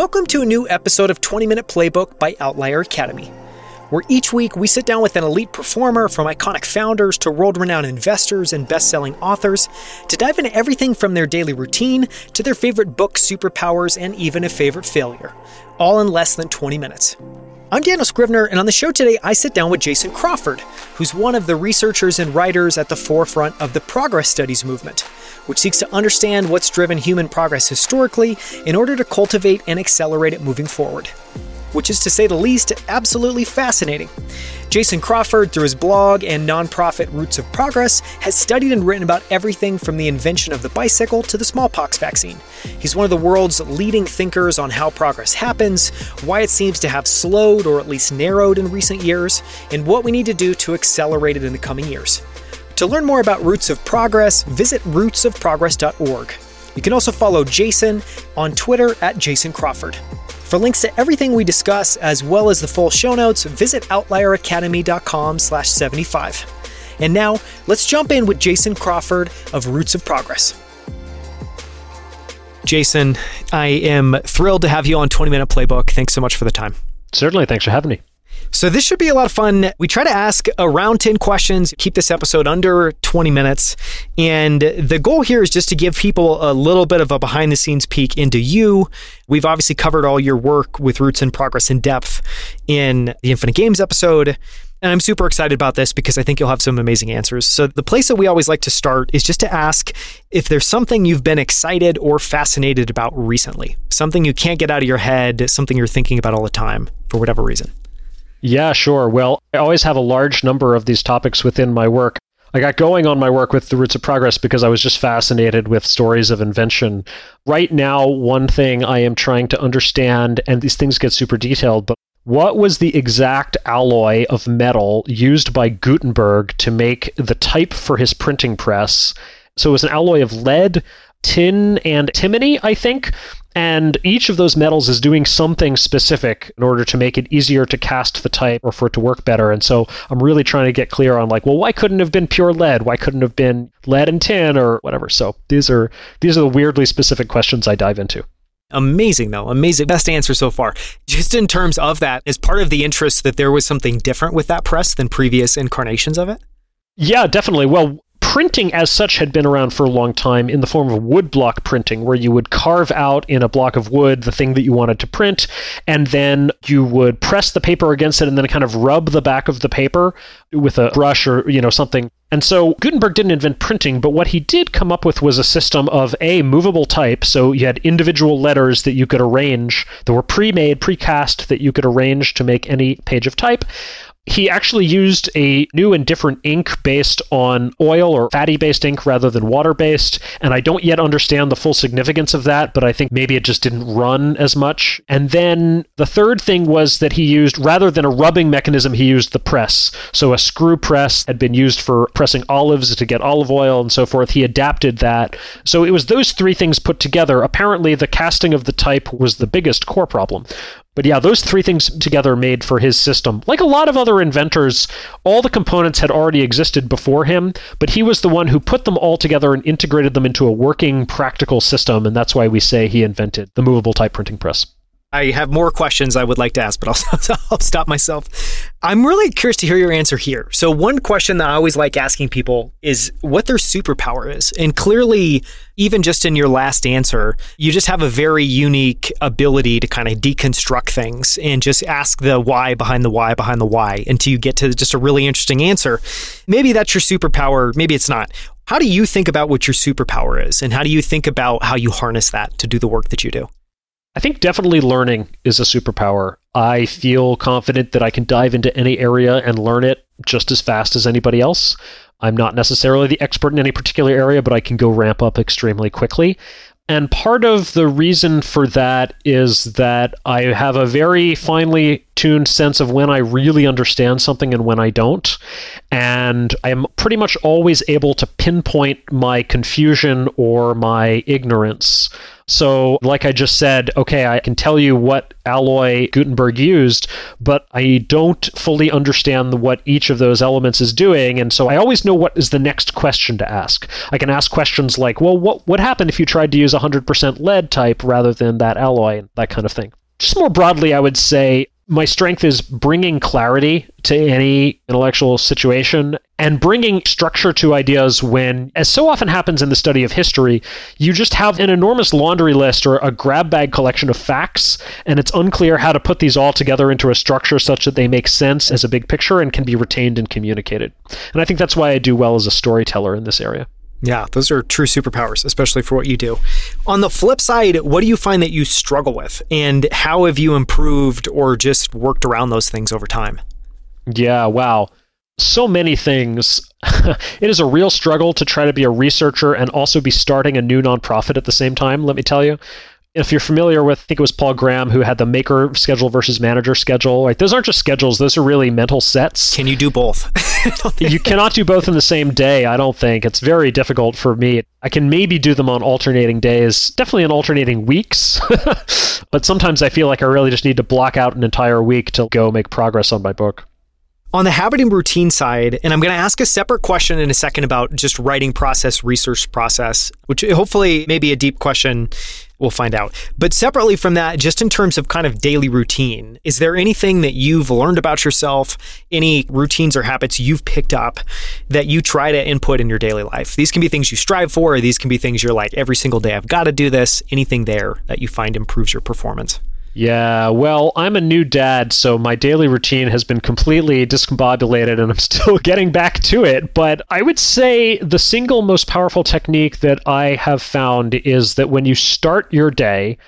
Welcome to a new episode of 20 Minute Playbook by Outlier Academy, where each week we sit down with an elite performer from iconic founders to world renowned investors and best selling authors to dive into everything from their daily routine to their favorite book, superpowers, and even a favorite failure, all in less than 20 minutes. I'm Daniel Scrivner, and on the show today, I sit down with Jason Crawford, who's one of the researchers and writers at the forefront of the progress studies movement, which seeks to understand what's driven human progress historically in order to cultivate and accelerate it moving forward which is to say the least absolutely fascinating. Jason Crawford, through his blog and nonprofit Roots of Progress, has studied and written about everything from the invention of the bicycle to the smallpox vaccine. He's one of the world's leading thinkers on how progress happens, why it seems to have slowed or at least narrowed in recent years, and what we need to do to accelerate it in the coming years. To learn more about Roots of Progress, visit rootsofprogress.org. You can also follow Jason on Twitter at Jason Crawford. For links to everything we discuss, as well as the full show notes, visit outlieracademy.com slash 75. And now, let's jump in with Jason Crawford of Roots of Progress. Jason, I am thrilled to have you on 20 Minute Playbook. Thanks so much for the time. Certainly. Thanks for having me. So, this should be a lot of fun. We try to ask around 10 questions, keep this episode under 20 minutes. And the goal here is just to give people a little bit of a behind the scenes peek into you. We've obviously covered all your work with Roots and Progress in depth in the Infinite Games episode. And I'm super excited about this because I think you'll have some amazing answers. So, the place that we always like to start is just to ask if there's something you've been excited or fascinated about recently, something you can't get out of your head, something you're thinking about all the time for whatever reason. Yeah, sure. Well, I always have a large number of these topics within my work. I got going on my work with the Roots of Progress because I was just fascinated with stories of invention. Right now, one thing I am trying to understand, and these things get super detailed, but what was the exact alloy of metal used by Gutenberg to make the type for his printing press? So it was an alloy of lead, tin, and antimony, I think. And each of those metals is doing something specific in order to make it easier to cast the type or for it to work better. And so I'm really trying to get clear on like, well, why couldn't have been pure lead? Why couldn't have been lead and tin or whatever? So these are these are the weirdly specific questions I dive into. Amazing, though. Amazing. Best answer so far. Just in terms of that, is part of the interest that there was something different with that press than previous incarnations of it? Yeah, definitely. Well, printing as such had been around for a long time in the form of woodblock printing, where you would carve out in a block of wood the thing that you wanted to print, and then you would press the paper against it and then kind of rub the back of the paper with a brush or you know something. And so Gutenberg didn't invent printing, but what he did come up with was a system of a movable type. So you had individual letters that you could arrange that were pre-made, pre-cast that you could arrange to make any page of type he actually used a new and different ink based on oil or fatty based ink rather than water based. And I don't yet understand the full significance of that, but I think maybe it just didn't run as much. And then the third thing was that he used, rather than a rubbing mechanism, he used the press. So a screw press had been used for pressing olives to get olive oil and so forth. He adapted that. So it was those three things put together. Apparently, the casting of the type was the biggest core problem. But yeah, those three things together made for his system. Like a lot of other inventors, all the components had already existed before him, but he was the one who put them all together and integrated them into a working, practical system, and that's why we say he invented the movable type printing press. I have more questions I would like to ask, but I'll, I'll stop myself. I'm really curious to hear your answer here. So, one question that I always like asking people is what their superpower is. And clearly, even just in your last answer, you just have a very unique ability to kind of deconstruct things and just ask the why behind the why behind the why until you get to just a really interesting answer. Maybe that's your superpower, maybe it's not. How do you think about what your superpower is? And how do you think about how you harness that to do the work that you do? I think definitely learning is a superpower. I feel confident that I can dive into any area and learn it just as fast as anybody else. I'm not necessarily the expert in any particular area, but I can go ramp up extremely quickly. And part of the reason for that is that I have a very finely tuned sense of when I really understand something and when I don't. And I'm pretty much always able to pinpoint my confusion or my ignorance So, like I just said, okay, I can tell you what alloy Gutenberg used, but I don't fully understand what each of those elements is doing. And so I always know what is the next question to ask. I can ask questions like, well, what would happen if you tried to use 100% lead type rather than that alloy, and that kind of thing. Just more broadly, I would say my strength is bringing clarity to any intellectual situation and bringing structure to ideas when, as so often happens in the study of history, you just have an enormous laundry list or a grab bag collection of facts, and it's unclear how to put these all together into a structure such that they make sense as a big picture and can be retained and communicated. And I think that's why I do well as a storyteller in this area. Yeah, those are true superpowers, especially for what you do. On the flip side, what do you find that you struggle with, and how have you improved or just worked around those things over time? Yeah, wow. So many things. it is a real struggle to try to be a researcher and also be starting a new nonprofit at the same time, let me tell you if you're familiar with, I think it was Paul Graham who had the maker schedule versus manager schedule. Like those aren't just schedules; those are really mental sets. Can you do both? you cannot do both in the same day. I don't think it's very difficult for me. I can maybe do them on alternating days, definitely in alternating weeks. but sometimes I feel like I really just need to block out an entire week to go make progress on my book. On the habit and routine side, and I'm going to ask a separate question in a second about just writing process, research process, which hopefully may be a deep question We'll find out. But separately from that, just in terms of kind of daily routine, is there anything that you've learned about yourself, any routines or habits you've picked up that you try to input in your daily life? These can be things you strive for, or these can be things you're like, every single day I've got to do this. Anything there that you find improves your performance? Yeah, well, I'm a new dad, so my daily routine has been completely discombobulated and I'm still getting back to it. But I would say the single most powerful technique that I have found is that when you start your day,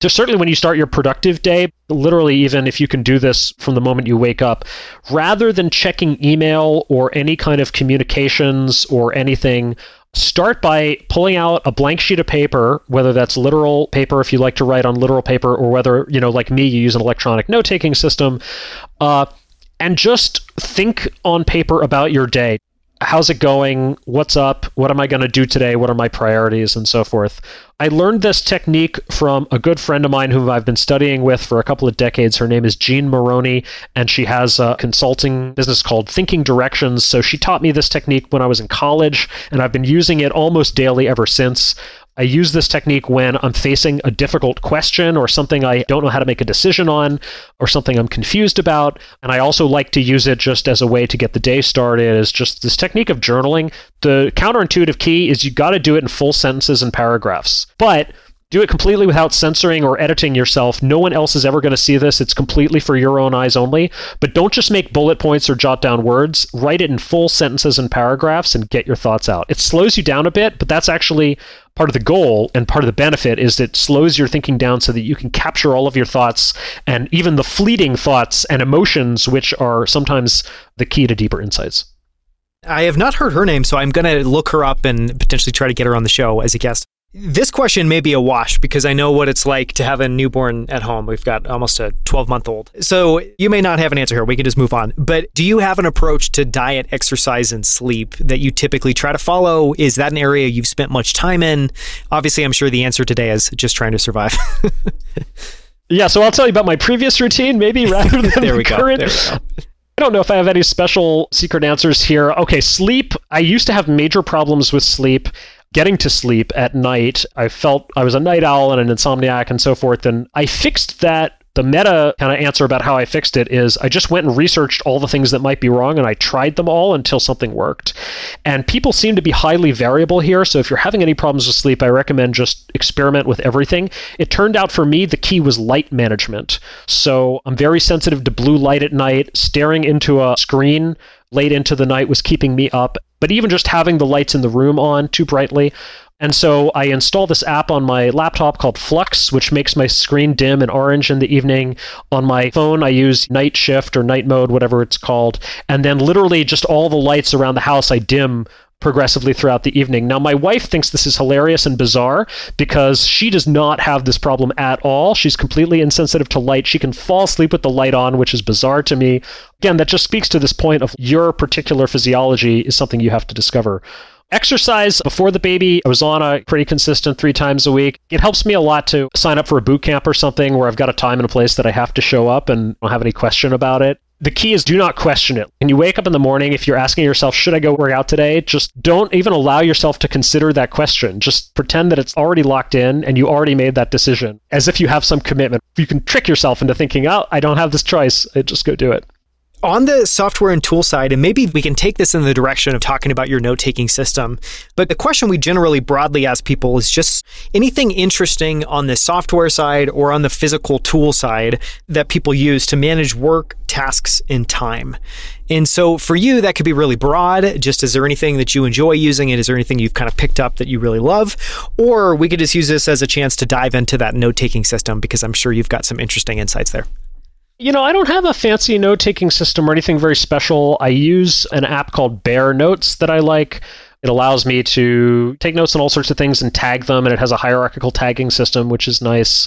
just certainly when you start your productive day, literally, even if you can do this from the moment you wake up, rather than checking email or any kind of communications or anything, start by pulling out a blank sheet of paper, whether that's literal paper if you like to write on literal paper, or whether, you know, like me, you use an electronic note taking system, uh, and just think on paper about your day how's it going? What's up? What am I going to do today? What are my priorities? And so forth. I learned this technique from a good friend of mine whom I've been studying with for a couple of decades. Her name is Jean Moroney, and she has a consulting business called Thinking Directions. So she taught me this technique when I was in college, and I've been using it almost daily ever since. I use this technique when I'm facing a difficult question or something I don't know how to make a decision on or something I'm confused about. And I also like to use it just as a way to get the day started is just this technique of journaling. The counterintuitive key is you got to do it in full sentences and paragraphs. But do it completely without censoring or editing yourself. No one else is ever going to see this. It's completely for your own eyes only. But don't just make bullet points or jot down words. Write it in full sentences and paragraphs and get your thoughts out. It slows you down a bit, but that's actually part of the goal and part of the benefit is it slows your thinking down so that you can capture all of your thoughts and even the fleeting thoughts and emotions, which are sometimes the key to deeper insights. I have not heard her name, so I'm going to look her up and potentially try to get her on the show as a guest. This question may be a wash because I know what it's like to have a newborn at home. We've got almost a 12 month old. So you may not have an answer here. We can just move on. But do you have an approach to diet, exercise, and sleep that you typically try to follow? Is that an area you've spent much time in? Obviously, I'm sure the answer today is just trying to survive. yeah, so I'll tell you about my previous routine, maybe rather than there the current. There we go. I don't know if I have any special secret answers here. Okay, sleep. I used to have major problems with sleep getting to sleep at night. I felt I was a night owl and an insomniac and so forth. And I fixed that. The meta kind of answer about how I fixed it is I just went and researched all the things that might be wrong and I tried them all until something worked. And people seem to be highly variable here. So if you're having any problems with sleep, I recommend just experiment with everything. It turned out for me the key was light management. So I'm very sensitive to blue light at night. Staring into a screen late into the night was keeping me up. But even just having the lights in the room on too brightly. And so I install this app on my laptop called f.lux, which makes my screen dim and orange in the evening. On my phone, I use night shift or night mode, whatever it's called. And then literally just all the lights around the house I dim progressively throughout the evening. Now, my wife thinks this is hilarious and bizarre because she does not have this problem at all. She's completely insensitive to light. She can fall asleep with the light on, which is bizarre to me. Again, that just speaks to this point of your particular physiology is something you have to discover. Exercise before the baby, I was on a pretty consistent three times a week. It helps me a lot to sign up for a boot camp or something where I've got a time and a place that I have to show up and don't have any question about it. The key is do not question it. When you wake up in the morning, if you're asking yourself, should I go work out today? Just don't even allow yourself to consider that question. Just pretend that it's already locked in and you already made that decision as if you have some commitment. You can trick yourself into thinking, oh, I don't have this choice. I just go do it on the software and tool side, and maybe we can take this in the direction of talking about your note taking system. But the question we generally broadly ask people is just anything interesting on the software side or on the physical tool side that people use to manage work, tasks, and time. And so for you, that could be really broad. Just is there anything that you enjoy using it? Is there anything you've kind of picked up that you really love? Or we could just use this as a chance to dive into that note taking system because I'm sure you've got some interesting insights there. You know, I don't have a fancy note taking system or anything very special. I use an app called Bear Notes that I like. It allows me to take notes on all sorts of things and tag them, and it has a hierarchical tagging system, which is nice.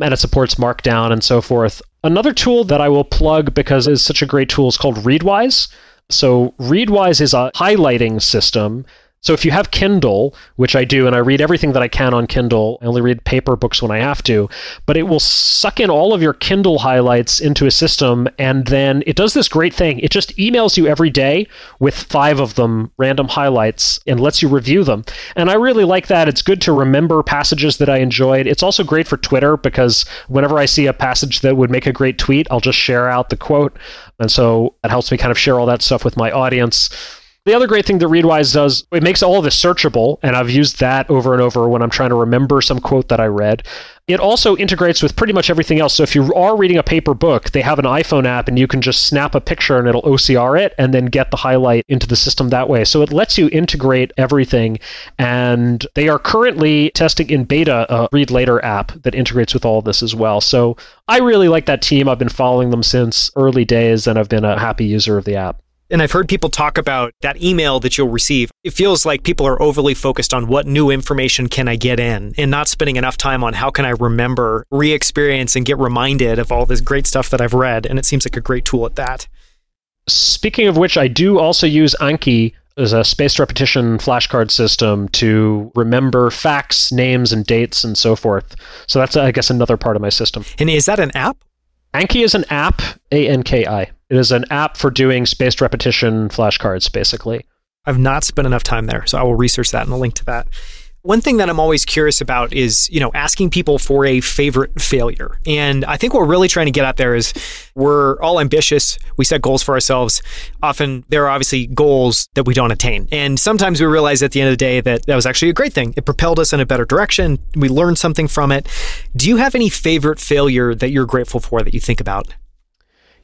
And it supports Markdown and so forth. Another tool that I will plug because it's such a great tool is called Readwise. So, Readwise is a highlighting system so if you have Kindle, which I do, and I read everything that I can on Kindle, I only read paper books when I have to, but it will suck in all of your Kindle highlights into a system, and then it does this great thing. It just emails you every day with five of them random highlights and lets you review them. And I really like that. It's good to remember passages that I enjoyed. It's also great for Twitter because whenever I see a passage that would make a great tweet, I'll just share out the quote. And so it helps me kind of share all that stuff with my audience. The other great thing that Readwise does, it makes all of this searchable, and I've used that over and over when I'm trying to remember some quote that I read. It also integrates with pretty much everything else. So if you are reading a paper book, they have an iPhone app and you can just snap a picture and it'll OCR it and then get the highlight into the system that way. So it lets you integrate everything. And they are currently testing in beta a Read Later app that integrates with all of this as well. So I really like that team. I've been following them since early days and I've been a happy user of the app. And I've heard people talk about that email that you'll receive. It feels like people are overly focused on what new information can I get in and not spending enough time on how can I remember, re experience, and get reminded of all this great stuff that I've read. And it seems like a great tool at that. Speaking of which, I do also use Anki as a spaced repetition flashcard system to remember facts, names, and dates and so forth. So that's, I guess, another part of my system. And is that an app? Anki is an app, A N K I. It is an app for doing spaced repetition flashcards, basically. I've not spent enough time there, so I will research that and a link to that. One thing that I'm always curious about is, you know, asking people for a favorite failure. And I think what we're really trying to get at there is we're all ambitious. We set goals for ourselves. Often there are obviously goals that we don't attain. And sometimes we realize at the end of the day that that was actually a great thing. It propelled us in a better direction. We learned something from it. Do you have any favorite failure that you're grateful for that you think about?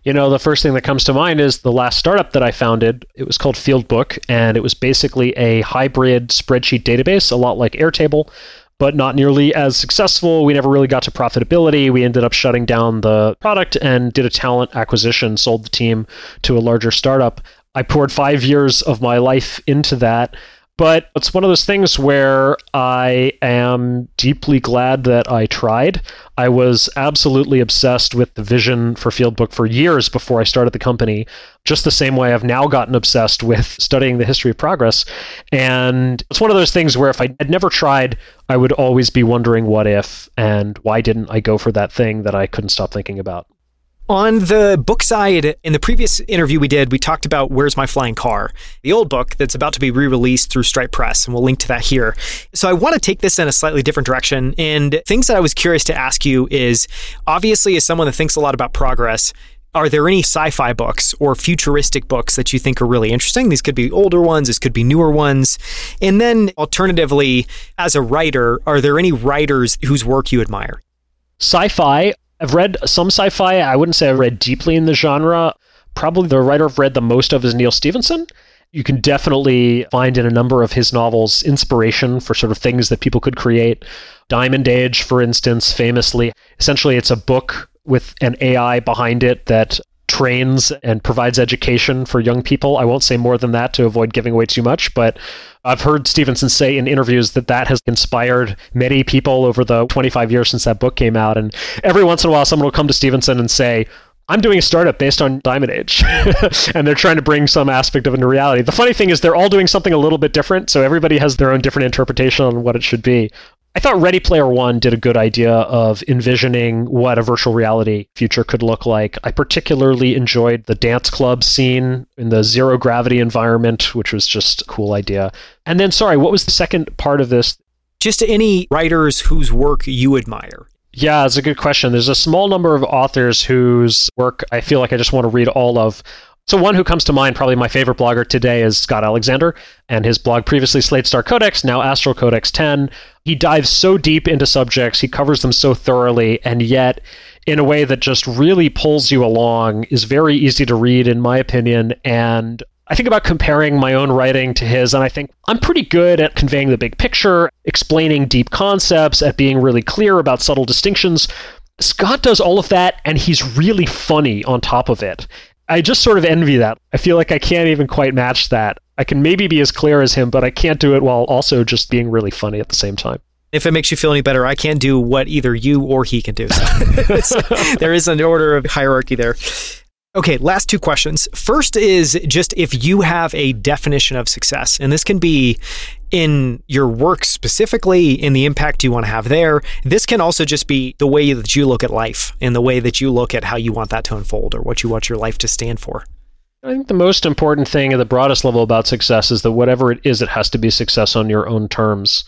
You know, the first thing that comes to mind is the last startup that I founded. It was called Fieldbook, and it was basically a hybrid spreadsheet database, a lot like Airtable, but not nearly as successful. We never really got to profitability. We ended up shutting down the product and did a talent acquisition, sold the team to a larger startup. I poured five years of my life into that. But it's one of those things where I am deeply glad that I tried. I was absolutely obsessed with the vision for Fieldbook for years before I started the company, just the same way I've now gotten obsessed with studying the history of progress. And it's one of those things where if I had never tried, I would always be wondering what if and why didn't I go for that thing that I couldn't stop thinking about. On the book side, in the previous interview we did, we talked about Where's My Flying Car, the old book that's about to be re released through Stripe Press, and we'll link to that here. So I want to take this in a slightly different direction. And things that I was curious to ask you is obviously, as someone that thinks a lot about progress, are there any sci-fi books or futuristic books that you think are really interesting? These could be older ones, this could be newer ones. And then alternatively, as a writer, are there any writers whose work you admire? Sci-fi, I've read some sci fi. I wouldn't say I read deeply in the genre. Probably the writer I've read the most of is Neal Stephenson. You can definitely find in a number of his novels inspiration for sort of things that people could create. Diamond Age, for instance, famously, essentially it's a book with an AI behind it that trains and provides education for young people. I won't say more than that to avoid giving away too much, but I've heard Stephenson say in interviews that that has inspired many people over the 25 years since that book came out. And every once in a while, someone will come to Stephenson and say, I'm doing a startup based on Diamond Age, and they're trying to bring some aspect of it into reality. The funny thing is, they're all doing something a little bit different, so everybody has their own different interpretation on what it should be. I thought Ready Player One did a good idea of envisioning what a virtual reality future could look like. I particularly enjoyed the dance club scene in the zero gravity environment, which was just a cool idea. And then, sorry, what was the second part of this? Just any writers whose work you admire. Yeah, it's a good question. There's a small number of authors whose work I feel like I just want to read all of. So one who comes to mind, probably my favorite blogger today, is Scott Alexander, and his blog previously Slate Star Codex, now Astral Codex 10. He dives so deep into subjects, he covers them so thoroughly, and yet in a way that just really pulls you along, is very easy to read, in my opinion, and I think about comparing my own writing to his, and I think I'm pretty good at conveying the big picture, explaining deep concepts, at being really clear about subtle distinctions. Scott does all of that, and he's really funny on top of it. I just sort of envy that. I feel like I can't even quite match that. I can maybe be as clear as him, but I can't do it while also just being really funny at the same time. If it makes you feel any better, I can't do what either you or he can do. So there is an order of hierarchy there. Okay, last two questions. First is just if you have a definition of success, and this can be in your work specifically, in the impact you want to have there. This can also just be the way that you look at life and the way that you look at how you want that to unfold or what you want your life to stand for. I think the most important thing at the broadest level about success is that whatever it is, it has to be success on your own terms.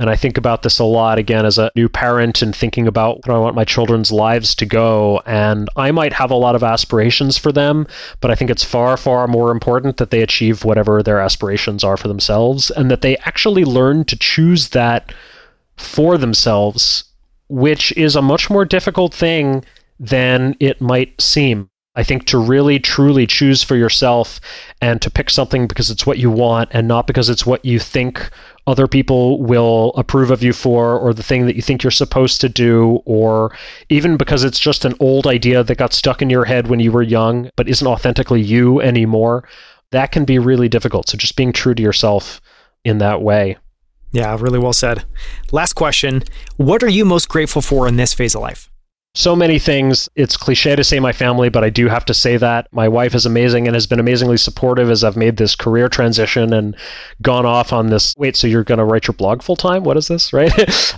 And I think about this a lot again as a new parent and thinking about where I want my children's lives to go. And I might have a lot of aspirations for them, but I think it's far, far more important that they achieve whatever their aspirations are for themselves and that they actually learn to choose that for themselves, which is a much more difficult thing than it might seem. I think to really truly choose for yourself and to pick something because it's what you want and not because it's what you think other people will approve of you for or the thing that you think you're supposed to do or even because it's just an old idea that got stuck in your head when you were young but isn't authentically you anymore that can be really difficult. So just being true to yourself in that way. Yeah really well said. Last question. What are you most grateful for in this phase of life so many things. It's cliche to say my family, but I do have to say that. My wife is amazing and has been amazingly supportive as I've made this career transition and gone off on this. Wait, so you're going to write your blog full time? What is this, right?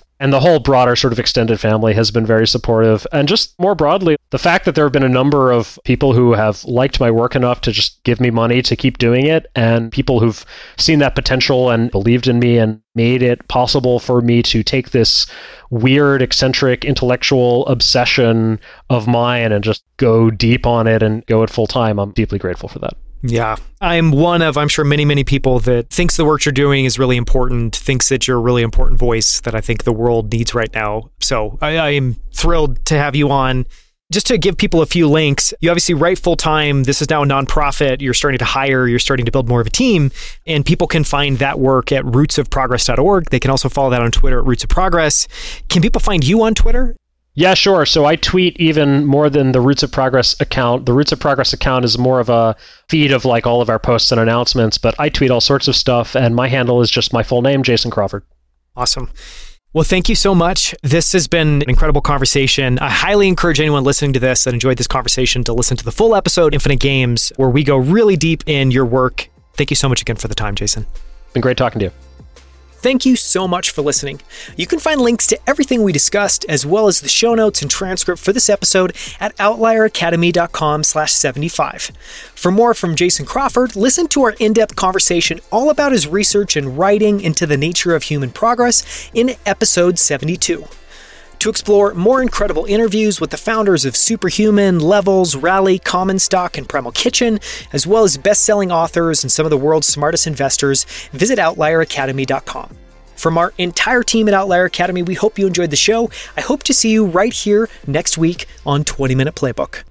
and the whole broader sort of extended family has been very supportive. And just more broadly, the fact that there have been a number of people who have liked my work enough to just give me money to keep doing it, and people who've seen that potential and believed in me and made it possible for me to take this weird, eccentric, intellectual obsession of mine and just go deep on it and go it full time. I'm deeply grateful for that. Yeah. I'm one of, I'm sure, many, many people that thinks the work you're doing is really important, thinks that you're a really important voice that I think the world needs right now. So I, I am thrilled to have you on. Just to give people a few links, you obviously write full time. This is now a nonprofit. You're starting to hire, you're starting to build more of a team, and people can find that work at rootsofprogress.org. They can also follow that on Twitter at Roots of Progress. Can people find you on Twitter? Yeah, sure. So I tweet even more than the Roots of Progress account. The Roots of Progress account is more of a feed of like all of our posts and announcements, but I tweet all sorts of stuff, and my handle is just my full name, Jason Crawford. Awesome. Well, thank you so much. This has been an incredible conversation. I highly encourage anyone listening to this that enjoyed this conversation to listen to the full episode, Infinite Games, where we go really deep in your work. Thank you so much again for the time, Jason. Been great talking to you. Thank you so much for listening. You can find links to everything we discussed, as well as the show notes and transcript for this episode at outlieracademy.com slash 75. For more from Jason Crawford, listen to our in-depth conversation all about his research and writing into the nature of human progress in episode 72 to explore more incredible interviews with the founders of Superhuman, Levels, Rally, Common Stock, and Primal Kitchen, as well as best selling authors and some of the world's smartest investors, visit OutlierAcademy.com. From our entire team at Outlier Academy, we hope you enjoyed the show. I hope to see you right here next week on 20 Minute Playbook.